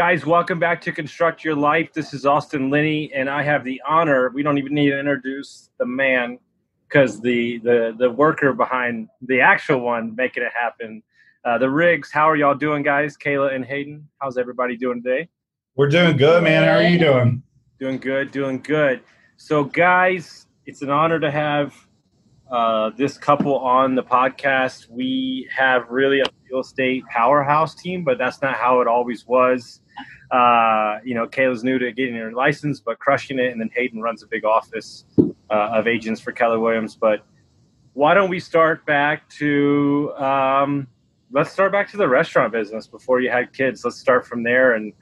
Guys, welcome back to Construct Your Life. This is Austin Linney, and I have the honor. We don't even need to introduce the man because the, the the worker behind the actual one making it happen. Uh, the Riggs, how are y'all doing, guys? Kayla and Haden, how's everybody doing today? We're doing good, man. How are you doing? Doing good, doing good. So, guys, it's an honor to have uh, this couple on the podcast. We have really a real estate powerhouse team, but that's not how it always was. Uh, you know, Kayla's new to getting her license, but crushing it. And then Haden runs a big office uh, of agents for Keller Williams. But why don't we start back to um, let's start back to the restaurant business before you had kids. Let's start from there. And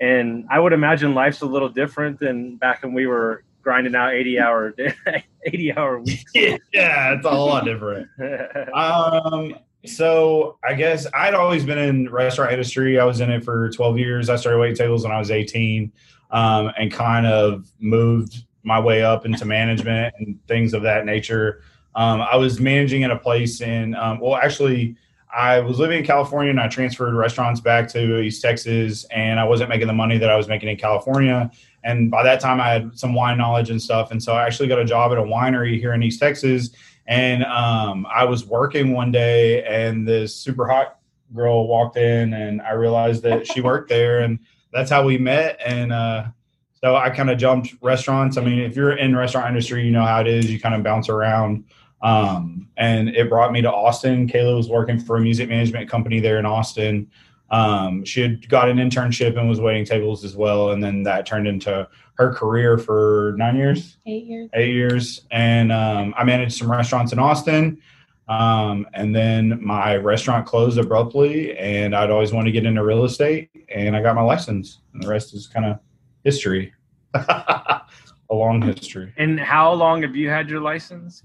and I would imagine life's a little different than back when we were grinding out 80 hour 80 hour weeks. yeah, it's a lot different. um, so I guess I'd always been in restaurant industry. I was in it for 12 years. I started waiting tables when I was 18, um, and kind of moved my way up into management and things of that nature. Um, I was managing at a place in, um, well, actually, I was living in California and I transferred restaurants back to East Texas, and I wasn't making the money that I was making in California. And by that time, I had some wine knowledge and stuff. And so I actually got a job at a winery here in East Texas and um, I was working one day, and this super hot girl walked in, and I realized that she worked there, and that's how we met. And uh, so I kind of jumped restaurants. I mean, if you're in restaurant industry, you know how it is. You kind of bounce around. Um, and it brought me to Austin. Kayla was working for a music management company there in Austin. Um, she had got an internship and was waiting tables as well, and then that turned into her career for nine years, eight years, eight years, and um, I managed some restaurants in Austin. Um, and then my restaurant closed abruptly, and I'd always wanted to get into real estate, and I got my license, and the rest is kind of history, a long history. And how long have you had your license?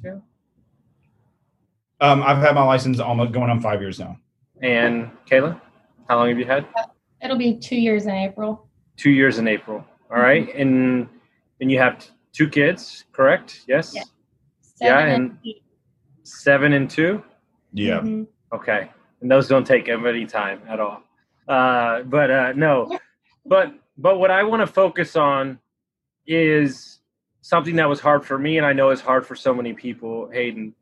Um, I've had my license almost going on five years now. And Kayla? How long have you had? It'll be two years in April. Two years in April. All right. mm-hmm. and and you have two kids, correct? Yes. Yeah. Seven yeah, and, and seven and two. Yeah. Mm-hmm. Okay, and those don't take any time at all. Uh, but uh, no, but but what I want to focus on is something that was hard for me, and I know is hard for so many people. Haden,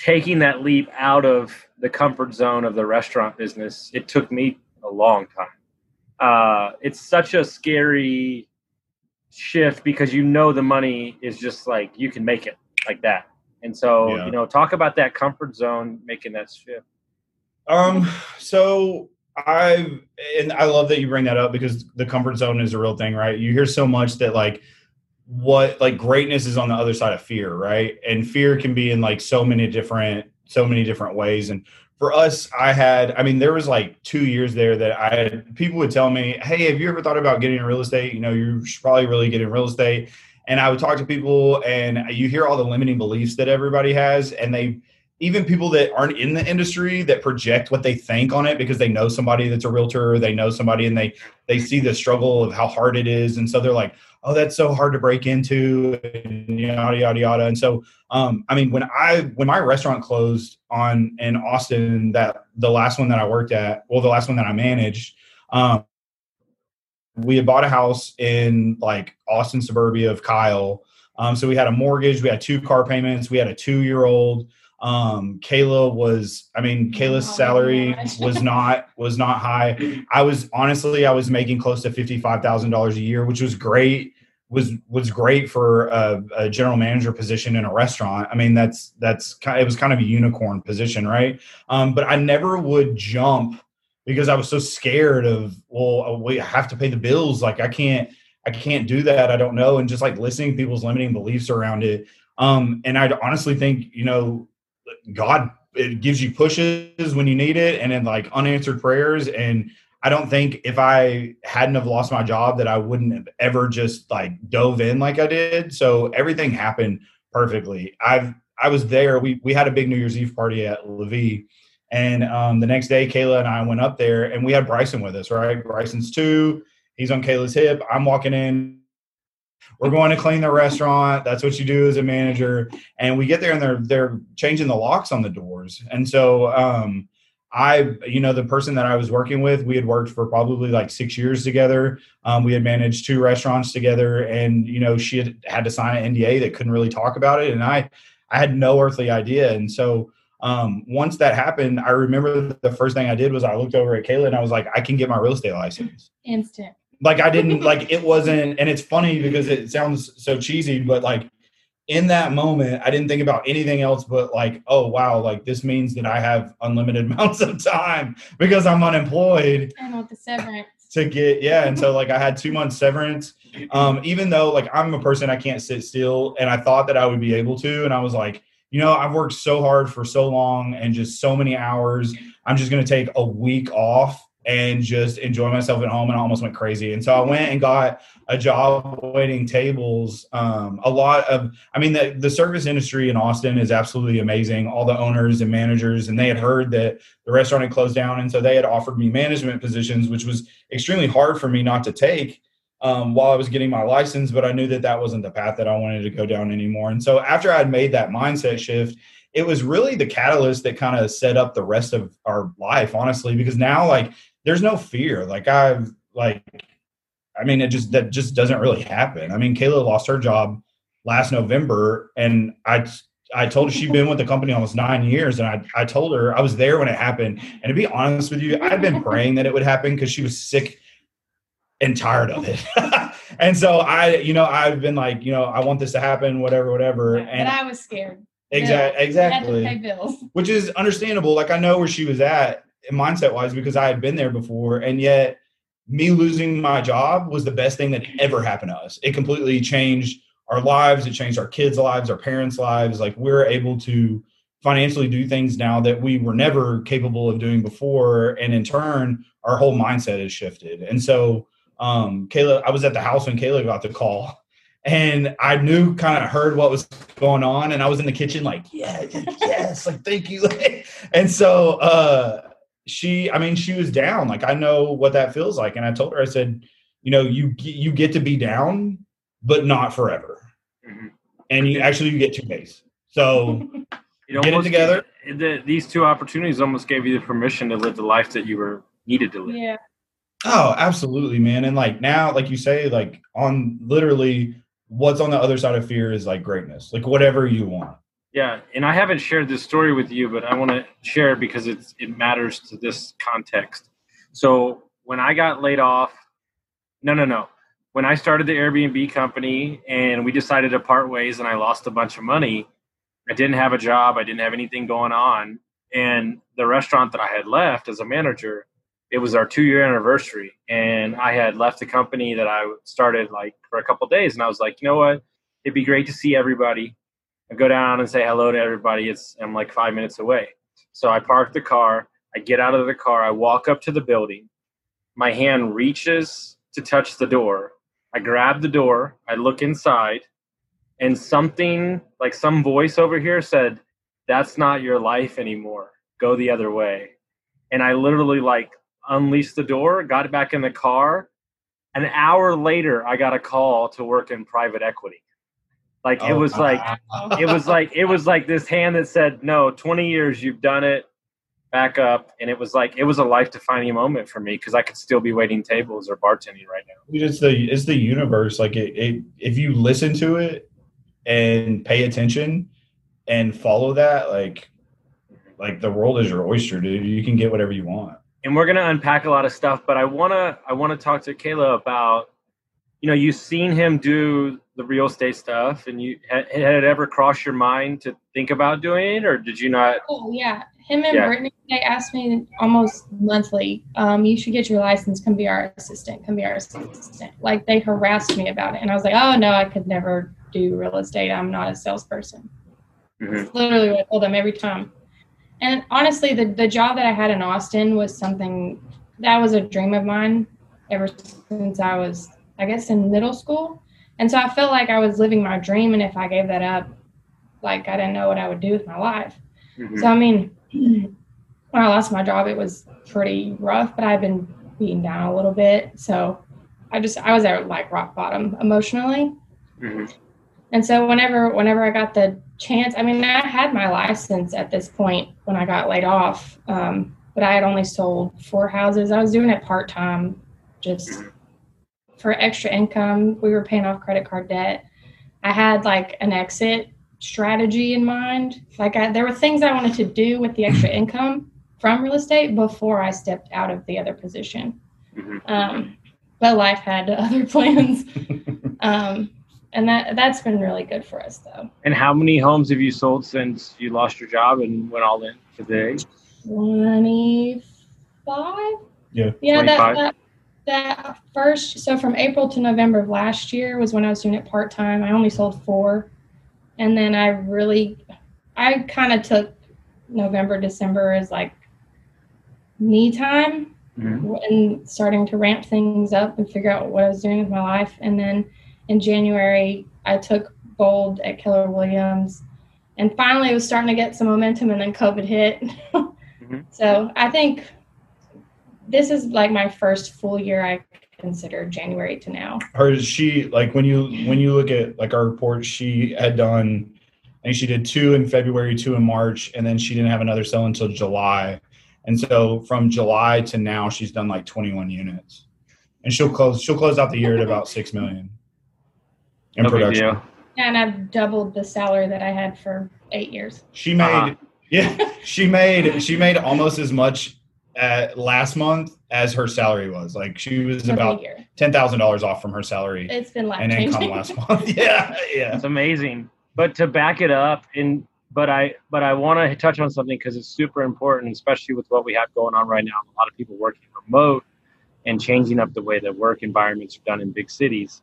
taking that leap out of the comfort zone of the restaurant business, it took me a long time. Uh, it's such a scary shift because you know the money is just like you can make it like that. And so, yeah. you know, talk about that comfort zone making that shift. Um, so I've and I love that you bring that up because the comfort zone is a real thing, right? You hear so much that like what like greatness is on the other side of fear, right? And fear can be in like so many different so many different ways. And for us, I had, I mean, there was like two years there that I had people would tell me, Hey, have you ever thought about getting in real estate? You know, you should probably really get in real estate. And I would talk to people and you hear all the limiting beliefs that everybody has. And they, even people that aren't in the industry that project what they think on it because they know somebody that's a realtor, they know somebody and they, they see the struggle of how hard it is. And so they're like, oh, that's so hard to break into, and yada yada yada. And so, um, I mean, when I when my restaurant closed on in Austin, that the last one that I worked at, well, the last one that I managed, um, we had bought a house in like Austin suburbia of Kyle. Um, so we had a mortgage, we had two car payments, we had a two year old. Um, Kayla was, I mean, Kayla's oh, salary was not was not high. I was honestly, I was making close to fifty five thousand dollars a year, which was great. Was was great for a, a, general manager position in a restaurant. I mean, that's that's. It was kind of a unicorn position, right? Um, but I never would jump because I was so scared of. Well, we have to pay the bills. Like I can't. I can't do that. I don't know. And just like listening people's limiting beliefs around it. Um, and I honestly think, you know, God it gives you pushes when you need it, and then like unanswered prayers. And I don't think if I hadn't have lost my job that I wouldn't have ever just like dove in like I did. So everything happened perfectly. I've I was there. We we had a big New Year's Eve party at Levy, and um, the next day Kayla and I went up there, and we had Bryson with us. Right, Bryson's two. He's on Kayla's hip. I'm walking in. We're going to clean the restaurant. That's what you do as a manager. And we get there, and they're they're changing the locks on the doors. And so um, I, you know, the person that I was working with, we had worked for probably like six years together. Um, we had managed two restaurants together, and you know, she had had to sign an NDA that couldn't really talk about it, and I, I had no earthly idea. And so, um, once that happened, I remember the first thing I did was I looked over at Kayla and I was like, I can get my real estate license. Instant. Like I didn't like it wasn't, and it's funny because it sounds so cheesy, but like in that moment, I didn't think about anything else but like, oh wow, like this means that I have unlimited amounts of time because I'm unemployed. I the severance. To get yeah, and so like I had two months severance. Um, even though like I'm a person I can't sit still, and I thought that I would be able to, and I was like, you know, I've worked so hard for so long and just so many hours. I'm just gonna take a week off and just enjoy myself at home and I almost went crazy. And so I went and got a job waiting tables. Um, a lot of, I mean, the, the service industry in Austin is absolutely amazing. All the owners and managers, and they had heard that the restaurant had closed down. And so they had offered me management positions, which was extremely hard for me not to take um, while I was getting my license. But I knew that that wasn't the path that I wanted to go down anymore. And so after I had made that mindset shift, it was really the catalyst that kind of set up the rest of our life, honestly, because now like there's no fear. Like I've like, I mean, it just that just doesn't really happen. I mean, Kayla lost her job last November, and I I told her she'd been with the company almost nine years, and I I told her I was there when it happened. And to be honest with you, I'd been praying that it would happen because she was sick and tired of it. and so I, you know, I've been like, you know, I want this to happen, whatever, whatever. And but I was scared. Exactly. Exactly. Which is understandable. Like I know where she was at, mindset wise because I had been there before, and yet me losing my job was the best thing that ever happened to us. It completely changed our lives. It changed our kids' lives, our parents' lives. Like we're able to financially do things now that we were never capable of doing before, and in turn, our whole mindset has shifted. And so, um, Kayla, I was at the house when Kayla got the call. And I knew, kind of heard what was going on, and I was in the kitchen, like, yeah, yes, like, thank you. and so, uh, she i mean she was down. Like i know what that feels like. And i told her i said you know you you get to be down but not forever. Mm-hmm. and you actually you get two days. So you get it together. gave, the, these two opportunities almost gave you the permission to live the life that you were needed to live. Yeah. Oh absolutely man. And like now like you say like on literally what's on the other side of fear is like greatness. Like whatever you want yeah, and I haven't shared this story with you, but I want to share because it's it matters to this context. So when I got laid off, no, no, no. When I started the Airbnb company and we decided to part ways, and I lost a bunch of money, I didn't have a job, I didn't have anything going on, and the restaurant that I had left as a manager, it was our two year anniversary, and I had left the company that I started like for a couple days, and I was like, you know what, it'd be great to see everybody I go down and say hello to everybody. It's I'm like five minutes away. So I park the car. I get out of the car. I walk up to the building. My hand reaches to touch the door. I grab the door. I look inside, and something like some voice over here said, "That's not your life anymore. Go the other way." And I literally like unleashed the door, got back in the car. An hour later, I got a call to work in private equity. Like it oh, was like it was like it was like this hand that said, "No, 20 years you've done it. Back up." And it was like it was a life defining moment for me because I could still be waiting tables or bartending right now. It's the it's the universe. Like it, it, if you listen to it and pay attention and follow that, like like the world is your oyster, dude. You can get whatever you want. And we're gonna unpack a lot of stuff, but I wanna I wanna talk to Kayla about you know you've seen him do the real estate stuff and you had, had, it ever crossed your mind to think about doing it or did you not? Oh yeah. Him and yeah. brittany they asked me almost monthly um, you should get your license. Come be our assistant. Come be our assistant. Like they harassed me about it and i was like oh no i could never do real estate. I'm not a salesperson. Mm-hmm. literally what i told them every time. And honestly the, the job that i had in austin was something that was a dream of mine ever since I was, I guess, in middle school. And so I felt like I was living my dream. And if I gave that up, like I didn't know what I would do with my life. Mm-hmm. So, I mean, when I lost my job, it was pretty rough, but I've been beaten down a little bit. So I just, I was at like rock bottom emotionally. Mm-hmm. And so whenever, whenever I got the chance, I mean, I had my license at this point when I got laid off. Um, but I had only sold four houses. I was doing it part time, just for extra income. We were paying off credit card debt. I had like an exit strategy in mind. Like I, there were things I wanted to do with the extra income from real estate before I stepped out of the other position. Mm-hmm. Um, but life had other plans. um, and that that's been really good for us though. And how many homes have you sold since you lost your job and went all in today? 25. Yeah. Yeah, that, that, that first, so from April to November of last year was when I was doing it part time. I only sold four. And then I really, I kind of took November, December as like me time mm-hmm. and starting to ramp things up and figure out what I was doing with my life. And then in January, I took gold at Keller Williams. And finally, it was starting to get some momentum, and then COVID hit. Mm-hmm. So I think this is like my first full year I consider January to now. Her she like when you when you look at like our report, she had done I think she did two in February, two in March, and then she didn't have another sell until July. And so from July to now she's done like 21 units. And she'll close she'll close out the year at about six million in no production. And I've doubled the salary that I had for eight years. She made uh-huh. Yeah, she made she made almost as much at last month as her salary was. Like she was For about ten thousand dollars off from her salary. It's been life and income last month. yeah, yeah, it's amazing. But to back it up, and but I but I want to touch on something because it's super important, especially with what we have going on right now. A lot of people working remote and changing up the way that work environments are done in big cities.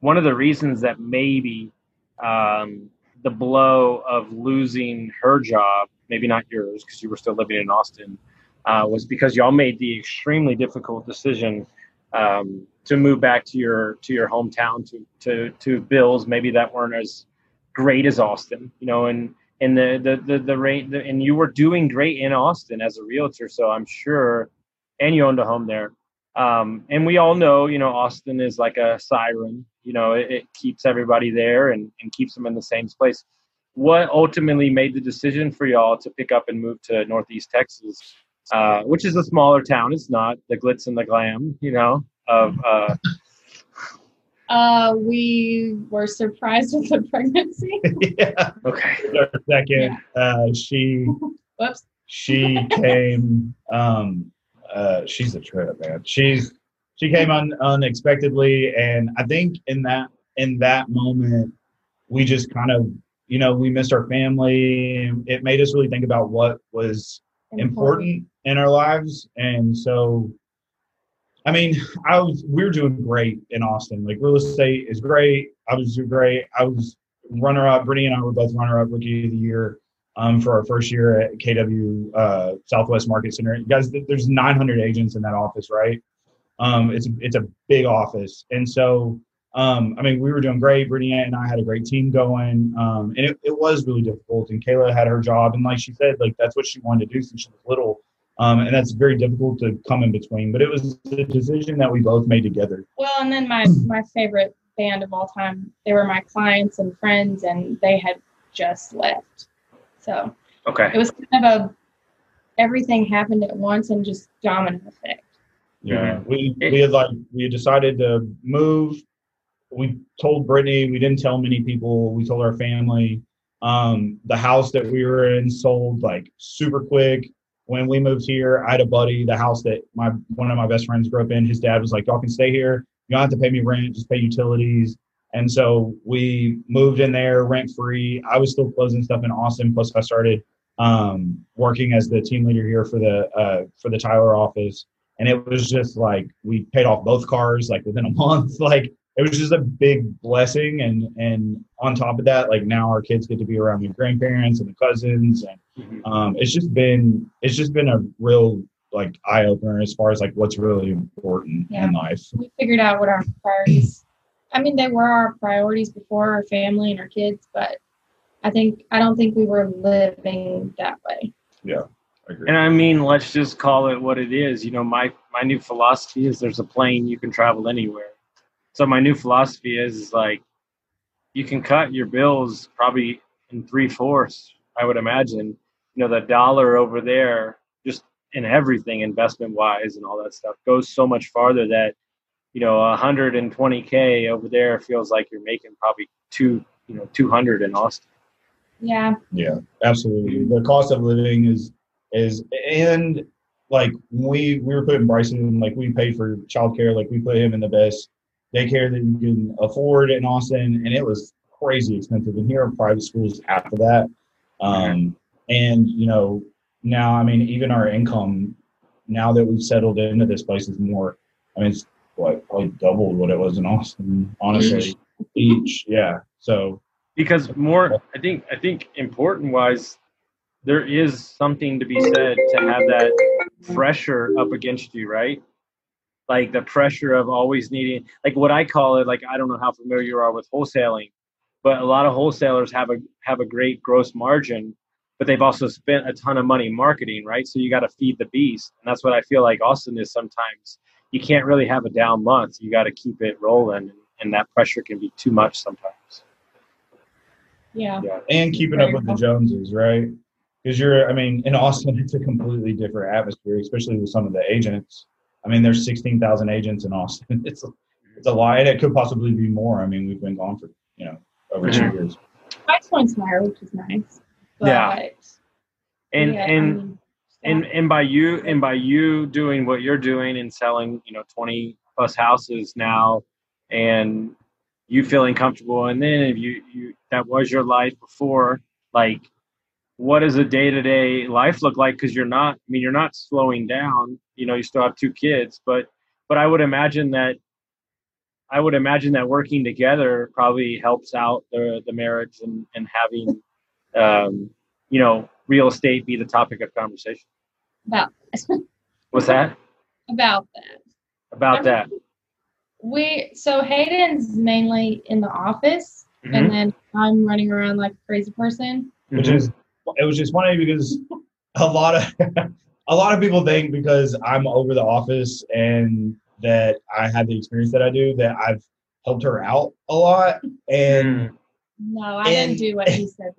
One of the reasons that maybe um, the blow of losing her job maybe not yours because you were still living in Austin, uh, was because y'all made the extremely difficult decision um, to move back to your to your hometown to to to bills maybe that weren't as great as Austin, you know, and and the the the, the rate the, and you were doing great in Austin as a realtor, so I'm sure, and you owned a home there. Um, and we all know, you know, Austin is like a siren. You know, it, it keeps everybody there and, and keeps them in the same place what ultimately made the decision for y'all to pick up and move to Northeast Texas, uh, which is a smaller town. It's not the glitz and the glam, you know, of. Uh, uh, we were surprised with the pregnancy. yeah. Okay. For a second, yeah. uh, she. Whoops. She came. Um, uh, she's a trip, man. She's she came un, unexpectedly, and I think in that in that moment, we just kind of you know, we missed our family. It made us really think about what was important, important in our lives. And so, I mean, I was, we are doing great in Austin. Like real estate is great. I was doing great. I was runner up. Brittany and I were both runner up rookie of the year um, for our first year at KW uh, Southwest Market Center. You guys, there's 900 agents in that office, right? Um, it's it's a big office, and so um, I mean, we were doing great. Brittany and I had a great team going, um, and it, it was really difficult. And Kayla had her job, and like she said, like that's what she wanted to do since she was little, um, and that's very difficult to come in between. But it was a decision that we both made together. Well, and then my my favorite band of all time, they were my clients and friends, and they had just left. So okay, it was kind of a everything happened at once and just domino effect. Yeah, we we had like we had decided to move we told Brittany, we didn't tell many people, we told our family. Um, the house that we were in sold like super quick. When we moved here, I had a buddy, the house that my one of my best friends grew up in. His dad was like, Y'all can stay here. You don't have to pay me rent, just pay utilities. And so we moved in there rent free. I was still closing stuff in Austin. Plus, I started um, working as the team leader here for the uh, for the Tyler office. And it was just like we paid off both cars like within a month. Like it was just a big blessing and and on top of that like now our kids get to be around their grandparents and the cousins and mm-hmm. um, it's just been it's just been a real like eye opener as far as like what's really important Yeah. in life. We figured out what our priorities. I mean, they were our priorities before our family and our kids, but I think I don't think we were living that way. Yeah. I. And I mean, let's just call it what it is. You know, my my new philosophy is there's a plane you can travel anywhere. So my new philosophy is, is like you can cut your bills probably in three fourths. I would imagine. You know, the dollar over there, just in everything, investment wise and all that stuff, goes so much farther that you know, 120k over there feels like you're making probably two, you know, 200 in Austin. Yeah, Yeah, absolutely. The cost of living is is and like we we were putting Bryson in, like we paid for childcare, like we put him in the best daycare that you can afford in Austin, and it was crazy expensive. And here are private schools after that. Um, and you know, now I mean, even our income now that we've settled into this place is more. I mean, it's like probably doubled what it was in Austin, honestly. Each, yeah. So because more i think i think important wise there is something to be said to have that pressure up against you right like the pressure of always needing like what i call it like i don't know how familiar you are with wholesaling but a lot of wholesalers have a have a great gross margin but they've also spent a ton of money marketing right so you got to feed the beast and that's what i feel like austin is sometimes you can't really have a down month you got to keep it rolling and that pressure can be too much sometimes yeah. yeah and keeping up with the Joneses, right? Because you're, I mean, in Austin, it's a completely different atmosphere, especially with some of the agents. I mean, there's 16,000 agents in Austin. It's a, it's a lot, and it could possibly be more. I mean, we've been gone for you know over two Mhm. years. Price point's higher, which is nice. But, Yeah. and yeah, I and mean, and and by you and by you doing what you're doing and selling you know 20 plus houses now and you feeling comfortable and then if you you that was your life before like what does a day-to-day life look like because you're not i mean you're not slowing down you know you still have two kids but but i would imagine that i would imagine that working together probably helps out the the marriage and and having um you know real estate be the topic of conversation about What's that? about that. About that. We so Haden's mainly in the office, Mm-hmm. and then I'm running around like a crazy person. which is it was just funny because a lot of a lot of people think because I'm over the office and that I have the experience that I do that I've helped her out a lot and. Mm. No, I And- didn't do what he said.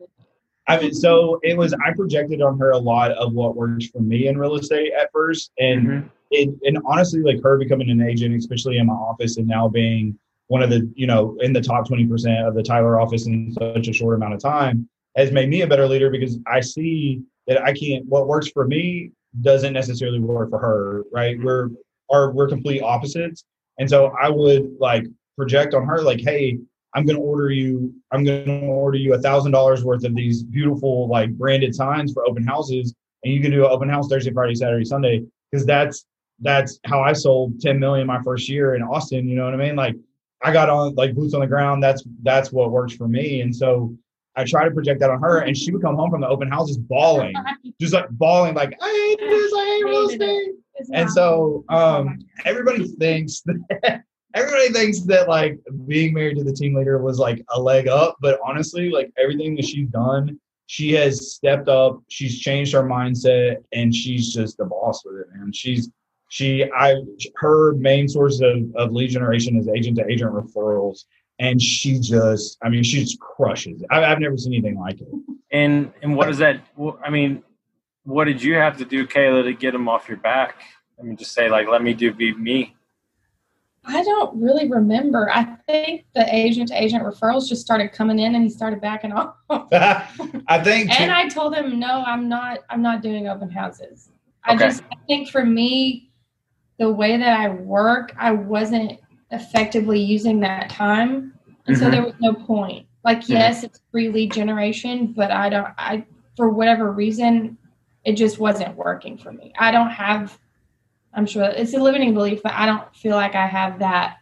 I mean, so it was. I projected on her a lot of what works for me in real estate at first, and Mhm. it, and honestly, like her becoming an agent, especially in my office, and now being one of the, you know, in the top twenty percent of the Tyler office in such a short amount of time, has made me a better leader because I see that I can't. What works for me doesn't necessarily work for her. Right? We're are we're complete opposites, and so I would like project on her like, hey, I'm going to order you. I'm going to order you a thousand dollars worth of these beautiful like branded signs for open houses, and you can do an open house Thursday, Friday, Saturday, Sunday because that's that's how I sold 10 million my first year in Austin. You know what I mean? Like I got on like boots on the ground. That's that's what works for me, and so I try to project that on her, and she would come home from the open houses bawling, just like bawling, like I hate this, I hate real estate. And so um, everybody thinks that everybody thinks that like being married to the team leader was like a leg up but honestly like everything that she's done she has stepped up she's changed her mindset and she's just the boss with it man she's she i her main source of, of lead generation is agent to agent referrals and she just i mean she just crushes it. I, i've never seen anything like it And and what is that? I mean, what did you have to do, Kayla, to get him off your back? I mean, just say like, let me do be me. I don't really remember. I think the agent to agent referrals just started coming in, and he started backing off. i think and I told him, no, I'm not. I'm not doing open houses. I Okay. just I think for me, the way that I work, I wasn't effectively using that time, and so Mhm. there was no point. Like, yes, it's free lead generation, but I don't. I for whatever reason, it just wasn't working for me. I don't have. I'm sure it's a limiting belief, but I don't feel like I have that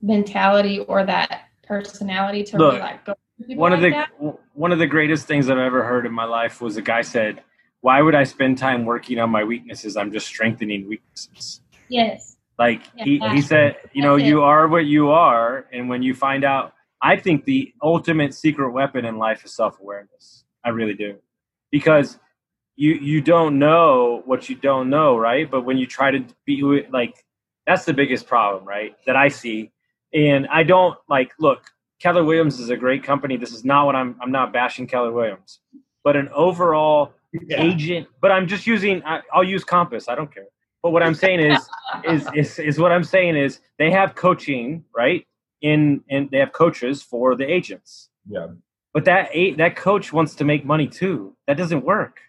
mentality or that personality to Look, really like go. One of the that. one of the greatest things I've ever heard in my life was a guy said, why would I spend time working on my weaknesses? I'm just strengthening weaknesses. Yes. Like Yeah, he, he said, you know, you are what you are. And when you find out, I think the ultimate secret weapon in life is self awareness. I really do. Because you you don't know what you don't know, right? But when you try to be like that's the biggest problem, right? That I see. And I don't like look, Keller Williams is a great company. This is not what I'm I'm not bashing Keller Williams. But an overall Yeah. agent but i'm just using I, i'll use compass i don't care but what i'm saying is is is is what i'm saying is they have coaching right in and they have coaches for the agents Yeah. but that that coach wants to make money too that doesn't work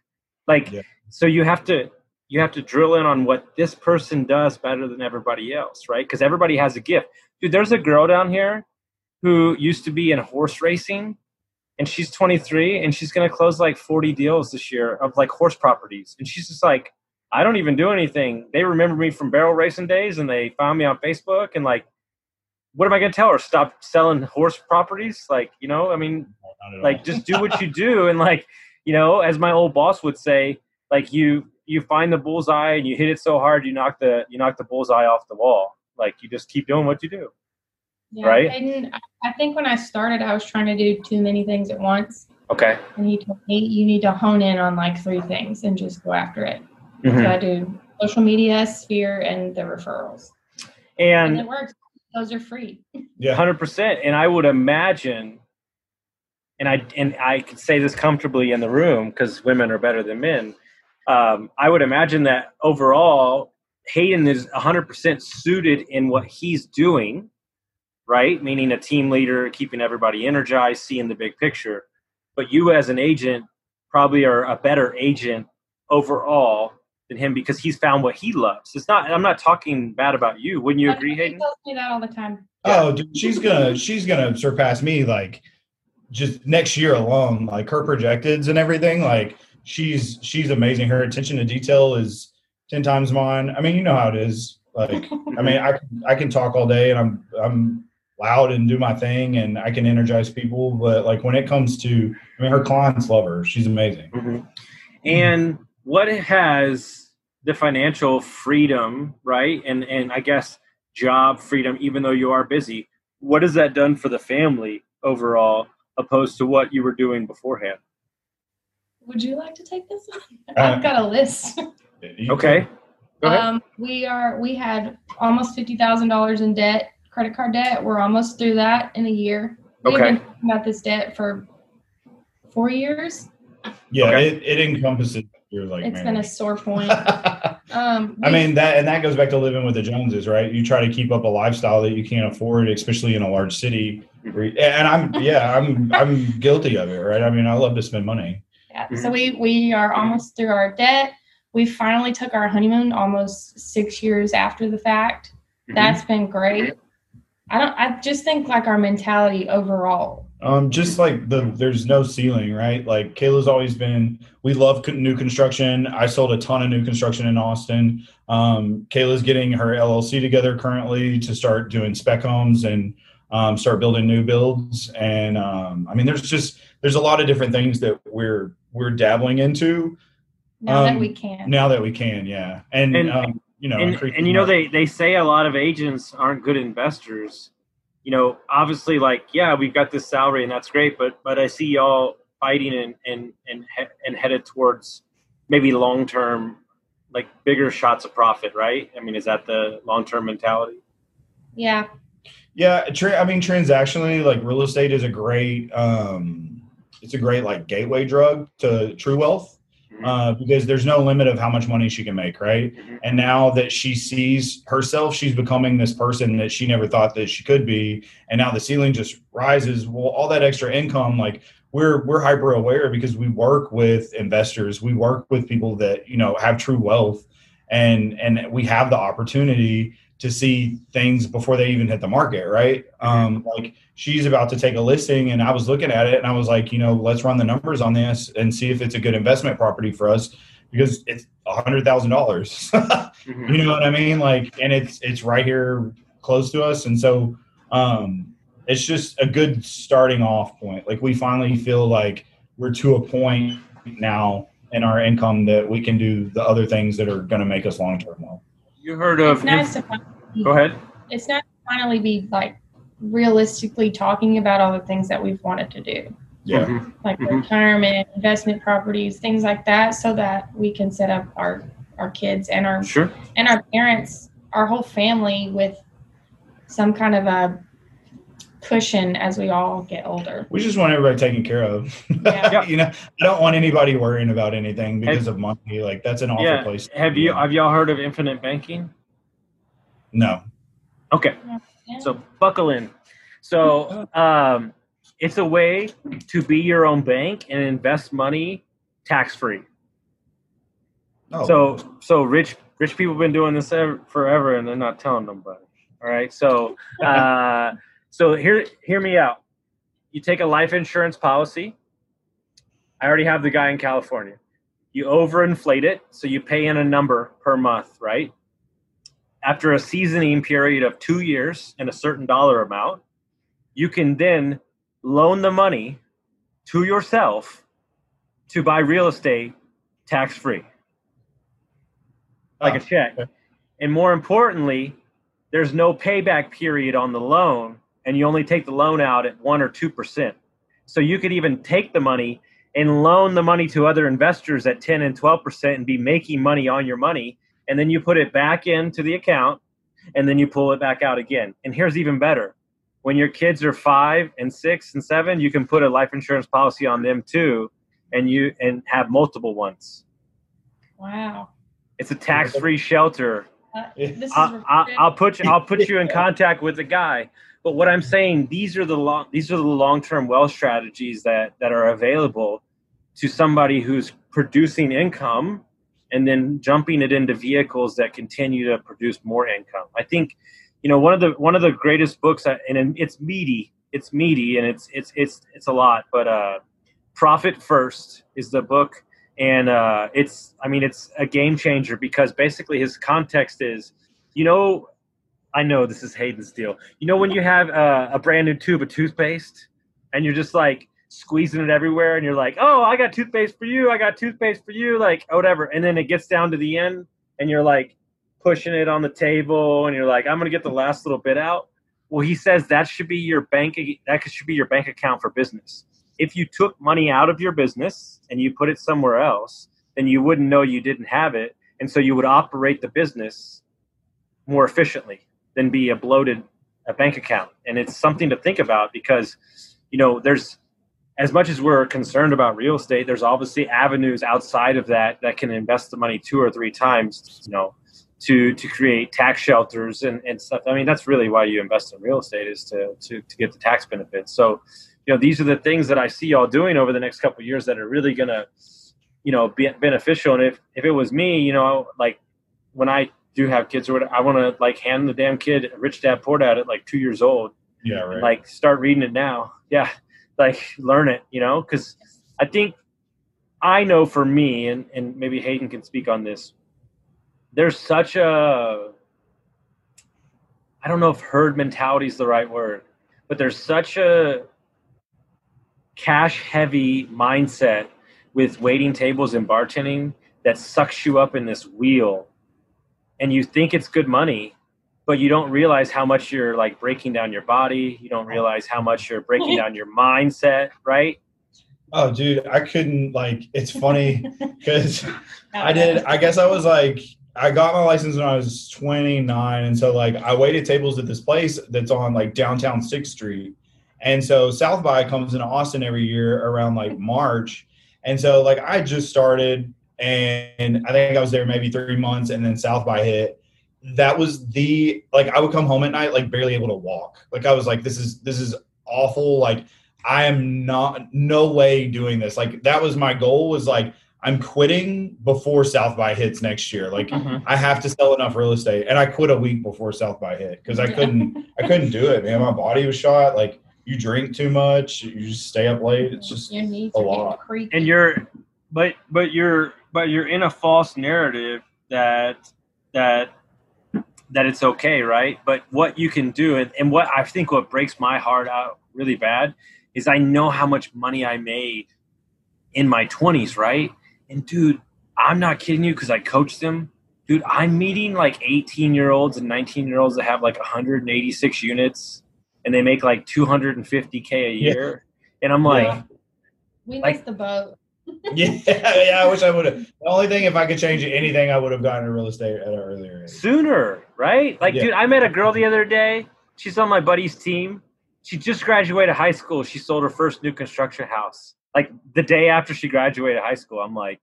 like Yeah. so you have to you have to drill in on what this person does better than everybody else right? Because everybody has a gift. Dude there's a girl down here who used to be in horse racing and she's 23 and she's going to close like 40 deals this year of like horse properties. And she's just like i don't even do anything. They remember me from barrel racing days and they found me on facebook and like what am i going to tell her? Stop selling horse properties? Like you know i mean Not at all. like just do what you do and like you know as my old boss would say like you you find the bullseye and you hit it so hard you knock the you knock the bullseye off the wall like you just keep doing what you do Yeah, Right? Haden, I- I think when I started, I was trying to do too many things at once. okay And he told me you need to hone in on like three things and just go after it. So Mhm. I do social media, sphere, and the referrals. And, and it works. Those are free. yeah. hundred percent. And I would imagine, and I and I could say this comfortably in the room because women are better than men. Um, I would imagine that overall, Haden is hundred percent suited in what he's doing, right? Meaning a team leader, keeping everybody energized, seeing the big picture. But you, as an agent, probably are a better agent overall than him because he's found what he loves. It's not. I'm not talking bad about you. Wouldn't you agree, Haden? tells me that all the time. Oh, dude, she's gonna she's gonna surpass me like just next year alone. Like her projecteds and everything. Like she's she's amazing. Her attention to detail is ten times mine. I mean, you know how it is. Like I mean, I can I can talk all day and I'm I'm loud and do my thing and I can energize people. But like when it comes to, I mean, her clients love her. She's amazing. Mhm. And what has the financial freedom, right? And and I guess job freedom, even though you are busy, what has that done for the family overall, opposed to what you were doing beforehand? Would you like to take this one? Uh, I've got a list. Okay. Go ahead. Um, we are we had almost fifty thousand dollars in debt, credit card debt. We're almost through that in a year. We've Okay. been talking about this debt for four years. Yeah, Okay. it, it encompasses your like. It's been a sore point. Um, I mean that, and that goes back to living with the Joneses, right? You try to keep up a lifestyle that you can't afford, especially in a large city. And I'm, yeah, I'm, I'm guilty of it, right? I mean, I love to spend money. Yeah. So we we are almost through our debt. We finally took our honeymoon almost six years after the fact. Mm-hmm. That's been great. I don't. I just think like our mentality overall. Um, just like the, there's no ceiling, right? Like Kayla's always been. We love new construction. I sold a ton of new construction in Austin. Um, Kayla's getting her LLC together currently to start doing spec homes and um, start building new builds. And um, I mean, there's just there's a lot of different things that we're we're dabbling into Now that Um, we can. now that we can, yeah. And, And- um, you know, and, and you know they, they say a lot of agents aren't good investors you know obviously like yeah we've got this salary and that's great but but i see y'all fighting and and and, he- and headed towards maybe long term like bigger shots of profit right? I mean is that the long term mentality? Yeah. Yeah, tra- I mean, transactionally, like real estate is a great, um, it's a great like gateway drug to true wealth uh, because there's no limit of how much money she can make, right? Mhm. And now that she sees herself, she's becoming this person that she never thought that she could be, and now the ceiling just rises. Well, all that extra income, like we're we're hyper aware because we work with investors, we work with people that you know have true wealth, and and we have the opportunity to see things before they even hit the market, right? Um, like she's about to take a listing, and I was looking at it, and I was like, you know, let's run the numbers on this and see if it's a good investment property for us because it's a hundred thousand dollars. Mhm. you know what I mean? Like, and it's it's right here close to us, and so um, it's just a good starting off point. Like we finally feel like we're to a point now in our income that we can do the other things that are going to make us long term well. You heard of? It's nice to finally, Go ahead. It's nice to finally be like realistically talking about all the things that we've wanted to do, Yeah. Mhm. like Mhm. retirement, investment properties, things like that, so that we can set up our our kids and our Sure. and our parents, our whole family with some kind of a cushion as we all get older. We just want everybody taken care of. Yeah. you know, I don't want anybody worrying about anything because of money. Like that's an awful Yeah. place. to Have be you have y'all heard of infinite banking? No. Okay. Yeah. So buckle in. So um, it's a way to be your own bank and invest money tax free. Oh. So so rich rich people have been doing this ever, forever and they're not telling nobody. All right. So uh, so hear hear me out. You take a life insurance policy. I already have the guy in California. You overinflate it, so you pay in a number per month, right? After a seasoning period of two years and a certain dollar amount, you can then loan the money to yourself to buy real estate tax free like a ah, check. okay. And more importantly, there's no payback period on the loan, and you only take the loan out at one or two percent. So you could even take the money and loan the money to other investors at 10 and 12 percent and be making money on your money, and then you put it back into the account, and then you pull it back out again. And here's even better: when your kids are five and six and seven, you can put a life insurance policy on them too, and you and have multiple ones. Wow. It's a tax-free shelter Uh, this is I, I, I'll put you. I'll put you in contact with the guy. But what I'm saying, these are the long. These are the long-term wealth strategies that that are available to somebody who's producing income and then jumping it into vehicles that continue to produce more income. I think, you know, one of the one of the greatest books, that, and it's meaty. It's meaty, and it's it's it's it's a lot. But uh, Profit First is the book and uh, it's i mean it's a game changer because basically his context is you know i know this is haden's deal. You know when you have uh, a brand new tube of toothpaste and you're just like squeezing it everywhere and you're like oh i got toothpaste for you i got toothpaste for you like whatever and then it gets down to the end and you're like pushing it on the table and you're like i'm gonna get the last little bit out. Well he says that should be your bank that should be your bank account for business. If you took money out of your business and you put it somewhere else, then you wouldn't know you didn't have it. And so you would operate the business more efficiently than be a bloated a bank account. And it's something to think about because, you know, there's as much as we're concerned about real estate, there's obviously avenues outside of that that can invest the money two or three times, you know, to to create tax shelters and, and stuff. I mean, that's really why you invest in real estate is to to, to get the tax benefits. So you know these are the things that I see y'all doing over the next couple years that are really gonna you know be beneficial. And if if it was me, you know, like when I do have kids or whatever, I want to like hand the damn kid a Rich Dad Poor Dad at like two years old. Yeah, right. Like start reading it now. Yeah, like learn it. You know, because I think I know for me, and and maybe Haden can speak on this. There's such a I don't know if herd mentality is the right word, but there's such a cash heavy mindset with waiting tables and bartending that sucks you up in this wheel and you think it's good money but you don't realize how much you're like breaking down your body you don't realize how much you're breaking down your mindset right oh, dude, I couldn't like. It's funny because I did. I guess I was like, I got my license when I was 29, and so like I waited tables at this place that's on like downtown Sixth Street, and so South by comes into Austin every year around like March, and so like I just started, and I think I was there maybe three months, and then South by hit. That was the like I would come home at night like barely able to walk. Like I was like, this is this is awful. Like I am not no way doing this. Like that was my goal was like I'm quitting before South by hits next year. Like mm-hmm. I have to sell enough real estate, and I quit a week before South by hit because I couldn't. I couldn't do it, man. My body was shot. Like you drink too much, you just stay up late. It's just your knees a are lot. creaky. and you're but but you're but you're in a false narrative that that that it's okay right but what you can do and, and what i think what breaks my heart out really bad is i know how much money i made in my 20s right And dude, I'm not kidding you because I coached them. Dude, I'm meeting like 18 year olds and 19 year olds that have like 186 units and they make like 250K a year. Yeah. And I'm like, yeah. we like, missed the boat. yeah, yeah. I wish I would have. The only thing, if I could change anything, I would have gotten into real estate at an earlier age. Sooner, right? Like, yeah. dude, I met a girl the other day. She's on my buddy's team. She just graduated high school. She sold her first new construction house. Like the day after she graduated high school, I'm like,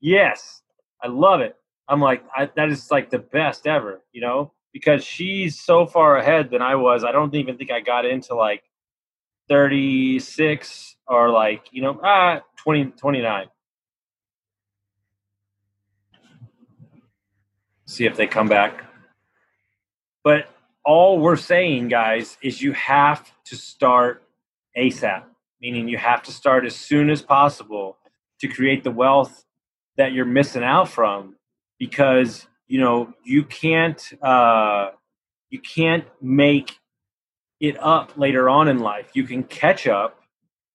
yes, I love it. I'm like, I, that is like the best ever, you know, because she's so far ahead than I was. I don't even think I got into like 36 or like, you know, ah, 20, 29. See if they come back. But all we're saying, guys, is you have to start ASAP, meaning you have to start as soon as possible to create the wealth that you're missing out from because you know you can't uh, you can't make it up later on in life you can catch up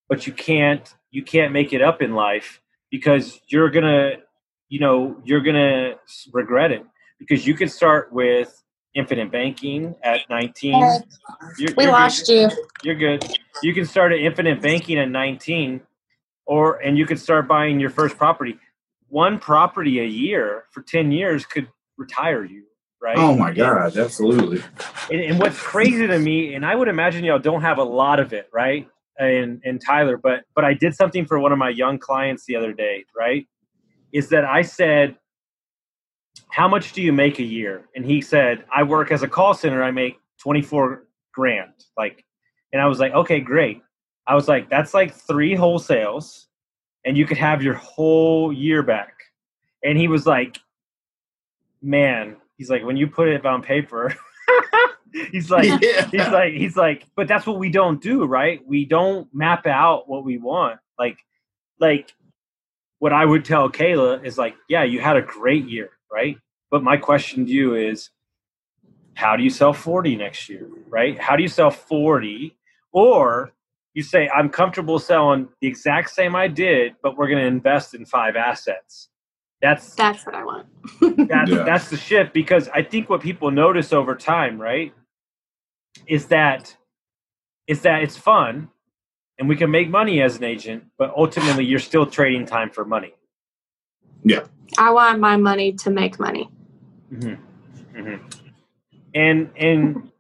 but you can't you can't make it up in life because you're gonna you know you're gonna regret it because you can start with infinite banking at 19. You're, we you're lost good. you. You're good. You can start at infinite banking at 19, or and you could start buying your first property. One property a year for 10 years could retire you, right? Oh my God, absolutely. And, and what's crazy to me, and I would imagine y'all don't have a lot of it, right? And and Tyler, but but I did something for one of my young clients the other day, right? Is that I said how much do you make a year? And he said, I work as a call center. I make 24 grand. Like, and I was like, okay, great. I was like, that's like three wholesales and you could have your whole year back. And he was like, man, he's like, when you put it on paper, he's like, yeah. he's like, he's like, but that's what we don't do, right? We don't map out what we want. Like, like what I would tell Kayla is like, yeah, you had a great year right? But my question to you is how do you sell 40 next year, right? How do you sell 40? Or you say, I'm comfortable selling the exact same I did, but we're going to invest in five assets. That's that's what I want. that's yeah. that's the shift because I think what people notice over time, right, is that is that it's fun and we can make money as an agent, but ultimately you're still trading time for money. Yeah. I want my money to make money. Mm-hmm. Mm-hmm. And and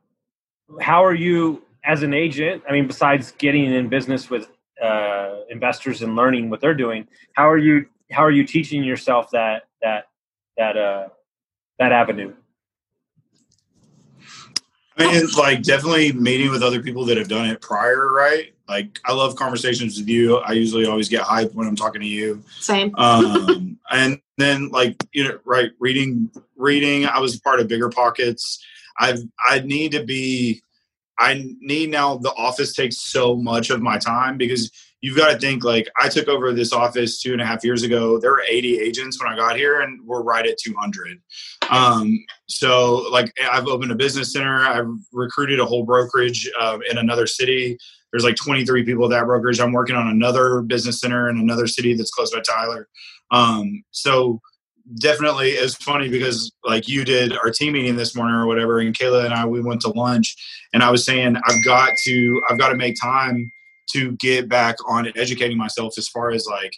how are you as an agent? I mean, besides getting in business with uh, investors and learning what they're doing, how are you how are you teaching yourself that that that uh, that avenue? I mean, like definitely meeting with other people that have done it prior, right? Like I love conversations with you. I usually always get hyped when I'm talking to you. Same. Um, and then like you know, right, reading, reading. I was part of Bigger Pockets. I've I need to be. I need now. The office takes so much of my time because you've got to think like I took over this office two and a half years ago. There were 80 agents when I got here, and we're right at 200. Um, so like I've opened a business center. I've recruited a whole brokerage uh, in another city. There's like 23 people at that brokerage. I'm working on another business center in another city that's close by Tyler. Um, so definitely it's funny because like you did our team meeting this morning or whatever, and Kayla and I we went to lunch, and I was saying I've got to I've got to make time to get back on educating myself as far as like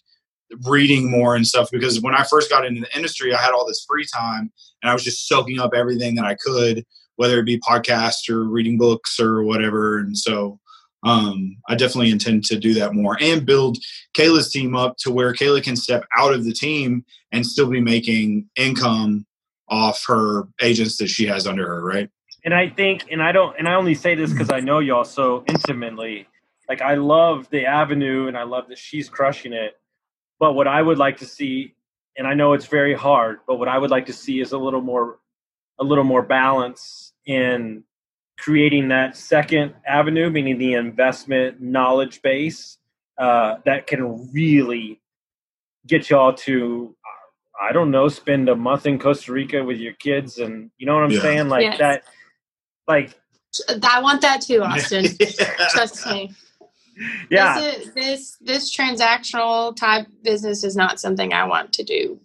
reading more and stuff because when I first got into the industry, I had all this free time and I was just soaking up everything that I could, whether it be podcasts or reading books or whatever. And so um, I definitely intend to do that more and build Kayla's team up to where Kayla can step out of the team and still be making income off her agents that she has under her, right? And I think, and I don't, and I only say this because I know y'all so intimately. Like I love the avenue, and I love that she's crushing it. But what I would like to see, and I know it's very hard, but what I would like to see is a little more, a little more balance in creating that second avenue, meaning the investment knowledge base uh, that can really get y'all to, I don't know, spend a month in Costa Rica with your kids, and you know what I'm yeah. saying, like yes. that, like. I want that too, Austin. Trust me. Yeah. This, is, this this transactional type business is not something I want to do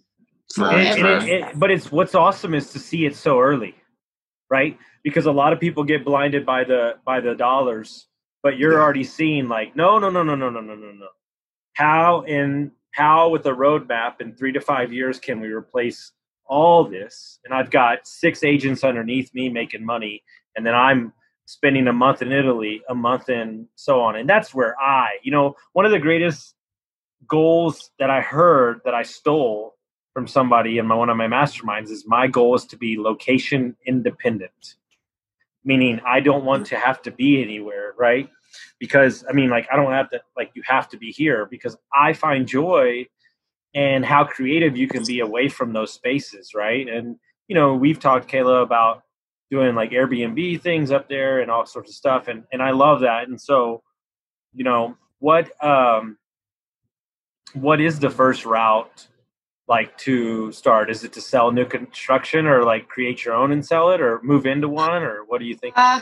And- and forever. it- it- but it's what's awesome is to see it so early, right? Because a lot of people get blinded by the by the dollars, but you're already seeing like, no, no, no, no, no, no, no, no, no. How in how with a roadmap in three to five years can we replace all this? And I've got six agents underneath me making money, and then I'm spending a month in Italy, a month in so on, and that's where I, you know, one of the greatest goals that I heard that I stole from somebody in my one of my masterminds is my goal is to be location independent. Meaning i don't want to have to be anywhere right? Because i mean like i don't have to like you have to be here because i find joy and how creative you can be away from those spaces right? And you know we've talked kayla about doing like airbnb things up there and all sorts of stuff and and i love that and so you know what um what is the first route like to start? Is it to sell new construction or like create your own and sell it or move into one or what do you think? Uh,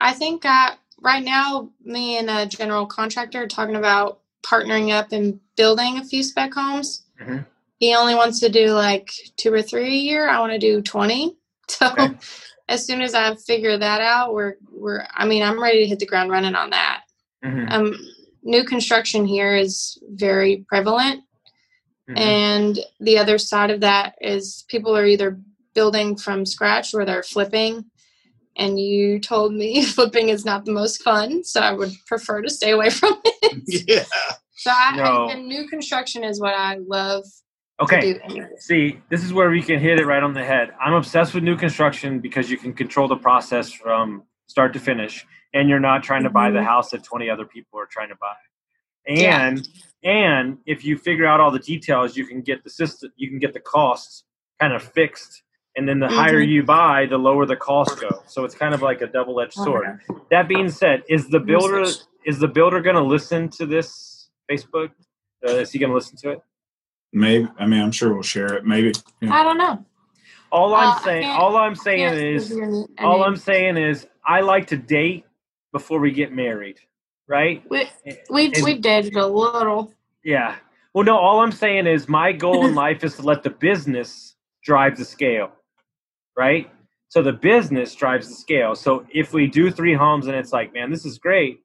I think uh, right now, me and a general contractor are talking about partnering up and building a few spec homes. Mhm. He only wants to do like two or three a year. I want to do twenty. So Okay. As soon as I figure that out, we're we're. I mean, I'm ready to hit the ground running on that. Mhm, Um, new construction here is very prevalent. mhm. And the other side of that is people are either building from scratch or they're flipping. And you told me flipping is not the most fun, so I would prefer to stay away from it. yeah. So I, No. I and new construction is what I love Okay. See, this is where we can hit it right on the head. I'm obsessed with new construction because you can control the process from start to finish, and you're not trying to buy the Mhm. house that 20 other people are trying to buy. Yeah. And and if you figure out all the details, you can get the system, you can get the costs kind of fixed, and then the higher Mhm. you buy, the lower the costs go. So it's kind of like a double-edged sword. That being said, is the builder is the builder going to listen to this Facebook? Uh, is he going to listen to it? Maybe. I mean, I'm sure we'll share it. Maybe. Yeah. I don't know. All Uh, I'm I saying, all I'm saying is, give all. I'm saying is, I like to date before we get married, right? we we and- we dated a little. Yeah. Well, no, all I'm saying is my goal in life is to let the business drive the scale, right? So the business drives the scale. So if we do three homes and it's like, man, this is great,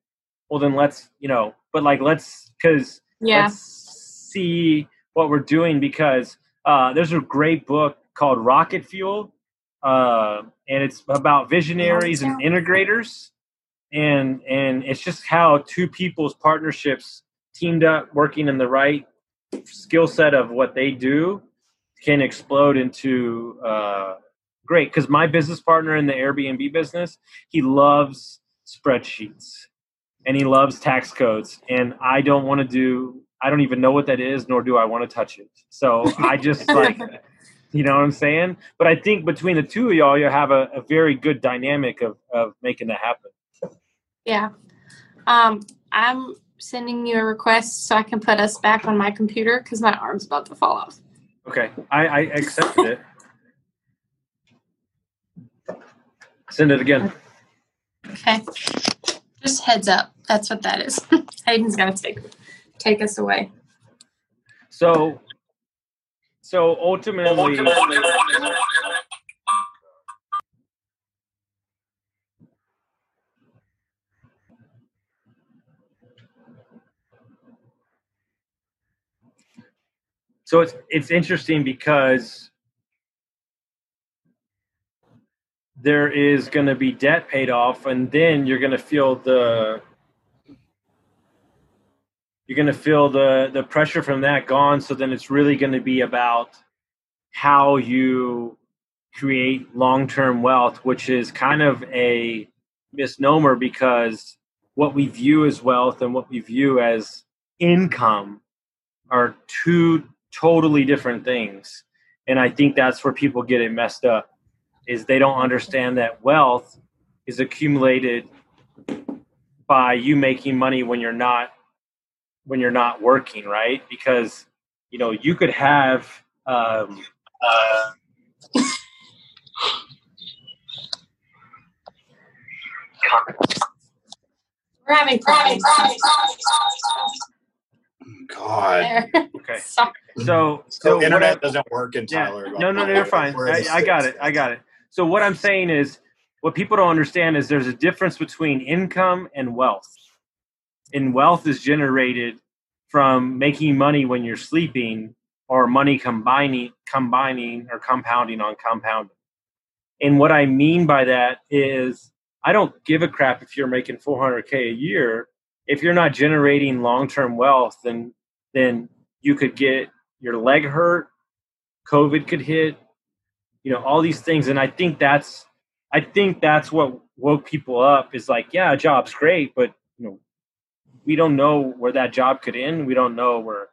well, then let's, you know, but like, let's, because Yeah. let's see what we're doing because uh, there's a great book called Rocket Fuel, uh, and it's about visionaries and integrators, and and it's just how two people's partnerships teamed up, working in the right skill set of what they do, can explode into uh, great. Because my business partner in the Airbnb business, he loves spreadsheets and he loves tax codes and i don't want to do i don't even know what that is nor do i want to touch it so i just like you know what i'm saying but i think between the two of y'all you have a, a very good dynamic of, of making that happen Yeah. Um, I'm sending you a request so I can put us back on my computer because my arm's about to fall off. okay i, I accepted it send it again Okay. Just heads up. That's what that is. Haden's gonna take take us away. so so ultimately so it's it's interesting because there is going to be debt paid off and then you're going to feel the you're going to feel the the pressure from that gone. So then it's really going to be about how you create long-term wealth which is kind of a misnomer because what we view as wealth and what we view as income are two totally different things. And i think that's where people get it messed up is they don't understand that wealth is accumulated by you making money when you're not when you're not working right because you know you could have um, uh, having problems. God. Okay. So, So so internet I- doesn't work in Yeah. Tyler. No, no, no, you're fine. I, I got it. I got it. So what I'm saying is, what people don't understand is there's a difference between income and wealth. And wealth is generated from making money when you're sleeping, or money combining, combining, or compounding on compounding. And what I mean by that is, I don't give a crap if you're making 400k a year. If you're not generating long-term wealth, then then you could get your leg hurt, COVID could hit, you know, all these things. And I think that's, I think that's what woke people up is like, yeah, job's great, but we don't know where that job could end. We don't know where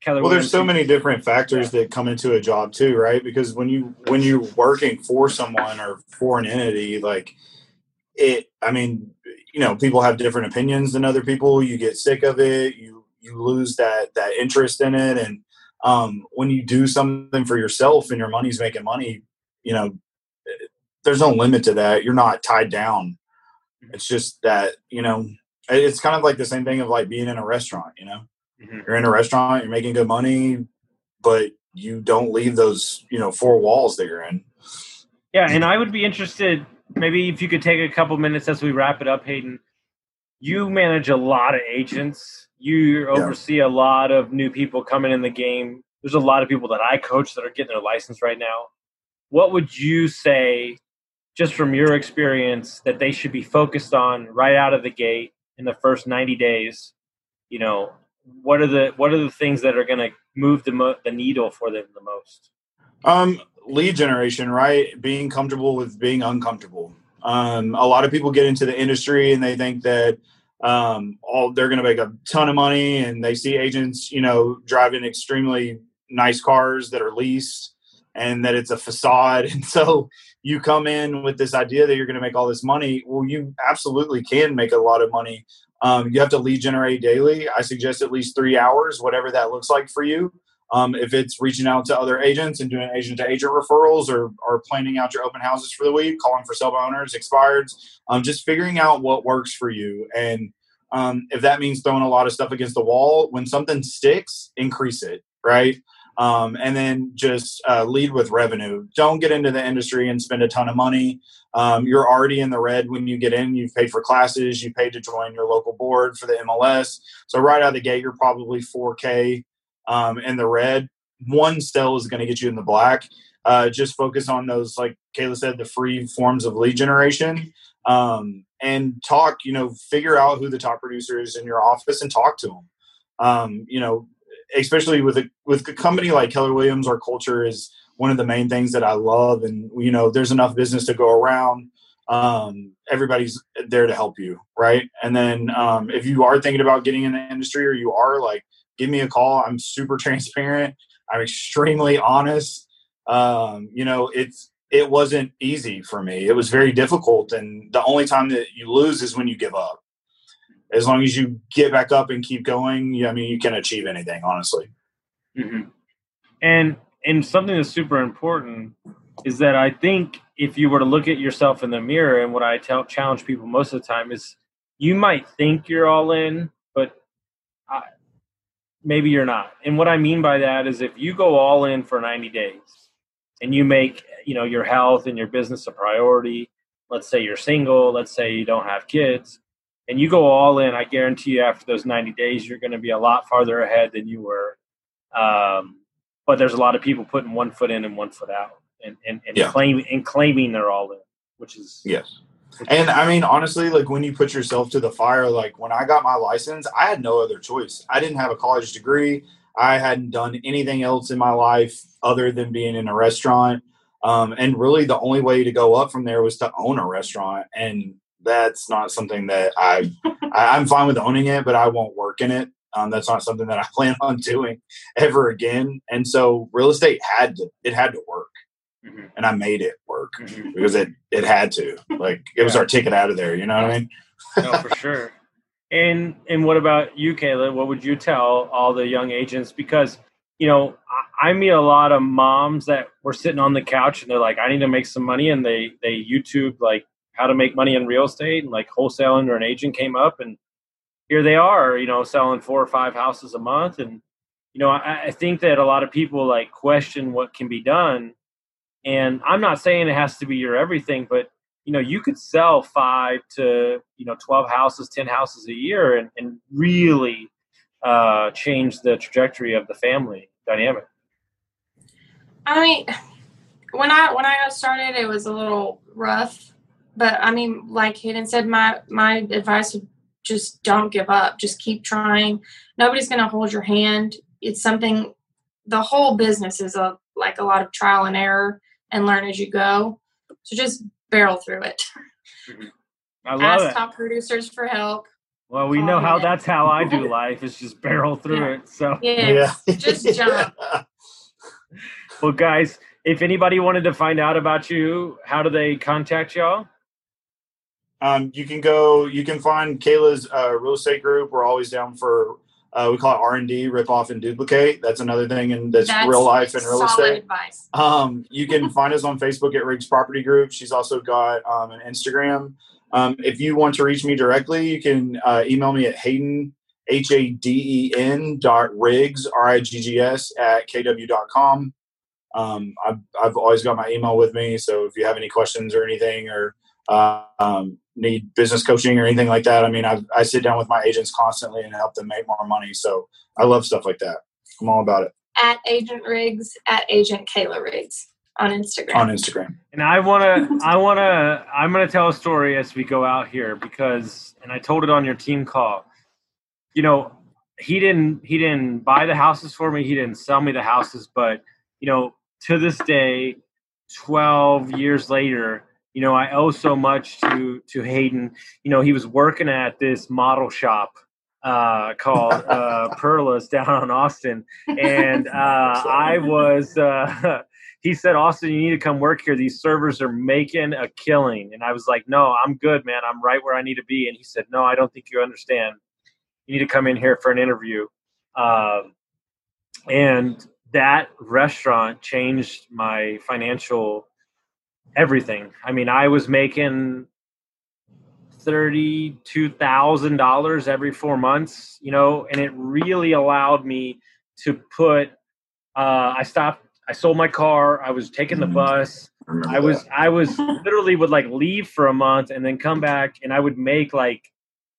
Keller. Well, there's so many different factors that come into a job too, right? Because when you when you're working for someone or for an entity, like it, I mean, you know, people have different opinions than other people. You get sick of it. You you lose that that interest in it, and um, when you do something for yourself and your money's making money, you know, there's no limit to that. You're not tied down. It's just that you know, it's kind of like the same thing of like being in a restaurant. You know Mhm. you're in a restaurant, you're making good money, but you don't leave those, you know, four walls that you're in. Yeah, and I would be interested. Maybe if you could take a couple minutes as we wrap it up, Haden. You manage a lot of agents. You oversee a lot of new people coming in the game. There's a lot of people that I coach that are getting their license right now. What would you say, just from your experience, that they should be focused on right out of the gate in the first 90 days? You know, what are the what are the things that are going to move the mo- the needle for them the most? Um, lead generation, right? Being comfortable with being uncomfortable. Um, a lot of people get into the industry and they think that um, all they're going to make a ton of money, and they see agents, you know, driving extremely nice cars that are leased, and that it's a facade. And so you come in with this idea that you're going to make all this money. Well, you absolutely can make a lot of money. Um, you have to lead generate daily. I suggest at least three hours, whatever that looks like for you. Um, if it's reaching out to other agents and doing agent to agent referrals or, or planning out your open houses for the week, calling for sale owners, expireds, um, just figuring out what works for you. And um, if that means throwing a lot of stuff against the wall, when something sticks, increase it, right? Um, and then just uh, lead with revenue. Don't get into the industry and spend a ton of money. Um, you're already in the red when you get in. You've paid for classes, you paid to join your local board for the MLS. So right out of the gate, you're probably 4K um, in the red. One sell is going to get you in the black. Uh, just focus on those, like Kayla said, the free forms of lead generation, um, and talk. You know, figure out who the top producer is in your office and talk to them. Um, you know, especially with a with a company like Keller Williams, our culture is one of the main things that I love, and you know, there's enough business to go around. Um, everybody's there to help you, right? And then um, if you are thinking about getting in the industry, or you are like give me a call. I'm super transparent. I'm extremely honest. Um, you know, it's it wasn't easy for me. It was very difficult, and the only time that you lose is when you give up. As long as you get back up and keep going, I mean, you can achieve anything. Honestly, Mm-hmm. And and something that's super important is that I think if you were to look at yourself in the mirror, and what I tell challenge people most of the time is, you might think you're all in, but I, maybe you're not. And what I mean by that is, if you go all in for 90 days, and you make you know your health and your business a priority, let's say you're single, let's say you don't have kids, and you go all in, I guarantee you, after those 90 days, you're going to be a lot farther ahead than you were um, but there's a lot of people putting one foot in and one foot out, and and, and Yeah. claiming and claiming they're all in, which is yes. And I mean, honestly, like when you put yourself to the fire, like when I got my license, I had no other choice. I didn't have a college degree. I hadn't done anything else in my life other than being in a restaurant. Um, and really, the only way to go up from there was to own a restaurant. And that's not something that I, I I'm fine with owning it, but I won't work in it. Um, that's not something that I plan on doing ever again. And so, real estate had to it had to work, Mhm. and I made it work Mhm. because it it had to. Like it was Yeah. our ticket out of there. You know what I mean? no, for sure. And and what about you, Kayla? What would you tell all the young agents? Because you know, I, I meet a lot of moms that were sitting on the couch and they're like, I need to make some money, and they they YouTube like how to make money in real estate, and like wholesaling or an agent came up, and here they are, you know, selling four or five houses a month. And, you know, I, I think that a lot of people like question what can be done. And I'm not saying it has to be your everything, but you know, you could sell five to, you know, 12 houses, 10 houses a year and, and really uh, change the trajectory of the family dynamic. I mean, when I when I got started, it was a little rough, but I mean, like Haden said, my my advice would just don't give up. Just keep trying. Nobody's going to hold your hand. It's something. The whole business is a like a lot of trial and error and learn as you go. So just barrel through it. Mm-hmm. I love it. Ask it. top producers for help. Well, we know how yeah. that's how I do life is just barrel through Yeah. it. So, Yeah, just jump. well, guys, if anybody wanted to find out about you, how do they contact y'all? Um, you can go. You can find Kayla's uh, real estate group. We're always down for. Uh, we call it R and D, rip off and duplicate. That's another thing, and that's, real life and real estate. advice. Um, you can find us on Facebook at Riggs Property Group. She's also got um, an Instagram. Um, if you want to reach me directly, you can uh, email me at Haden H A D E N dot Riggs R I G G S at kw dot com. Um, I've, I've always got my email with me, so if you have any questions or anything, or uh, um, need business coaching or anything like that, I mean, I, I sit down with my agents constantly and help them make more money. So I love stuff like that. I'm all about it At Agent Riggs, at Agent Kayla Riggs on Instagram. on Instagram. And I want to, I want to, I'm going to tell a story as we go out here because, and I told it on your team call. You know, he didn't, he didn't buy the houses for me. He didn't sell me the houses, but you know, to this day, 12 years later, you know, I owe so much to to Haden. You know, he was working at this model shop uh, called uh, Perlas down on Austin, and uh, I was. Uh, he said, Austin, you need to come work here. These servers are making a killing. And I was like, no, I'm good, man. I'm right where I need to be. And he said, no, I don't think you understand. You need to come in here for an interview. Um, and that restaurant changed my financial everything. I mean, I was making $32,000 every four months, you know, and it really allowed me to put, uh, I stopped, I sold my car. I was taking the bus. I was I was literally would like leave for a month and then come back and I would make like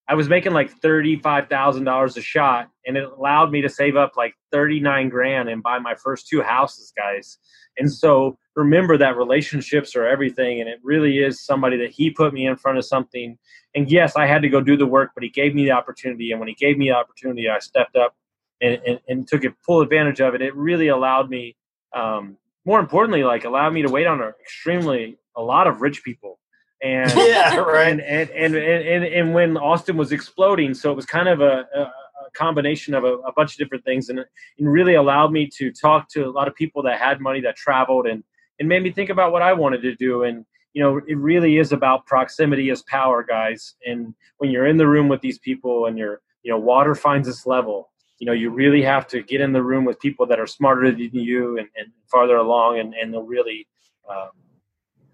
I was making like thirty five thousand dollars a shot and it allowed me to save up like thirty nine grand and buy my first two houses, guys. And so remember that relationships are everything and it really is somebody that he put me in front of something. And yes, I had to go do the work, but he gave me the opportunity. And when he gave me the opportunity, I stepped up and, and, and took it full advantage of it. It really allowed me um, more importantly, like allowed me to wait on extremely a lot of rich people. And yeah, right. and, and, and, and, and when Austin was exploding, so it was kind of a, a, a combination of a, a bunch of different things, and it really allowed me to talk to a lot of people that had money that traveled, and and made me think about what I wanted to do. And you know, it really is about proximity as power, guys. And when you're in the room with these people, and you're you know, water finds its level you know you really have to get in the room with people that are smarter than you and, and farther along and, and they'll really um,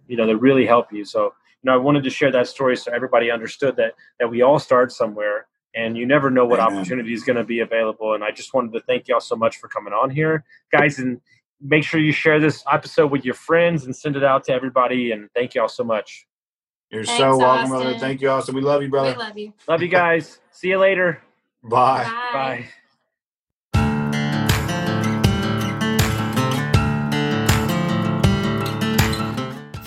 you know they'll really help you so you know i wanted to share that story so everybody understood that that we all start somewhere and you never know what Amen. opportunity is going to be available and i just wanted to thank y'all so much for coming on here guys and make sure you share this episode with your friends and send it out to everybody and thank y'all so much You're Thanks, so welcome, brother. Thank you, Austin. We love you, brother. We love you. love you guys see you later Bye. bye